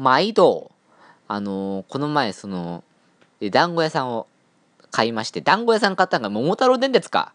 毎度、あのーこの前、その、団子屋さんを買いまして、団子屋さん買ったのが桃太郎電鉄か。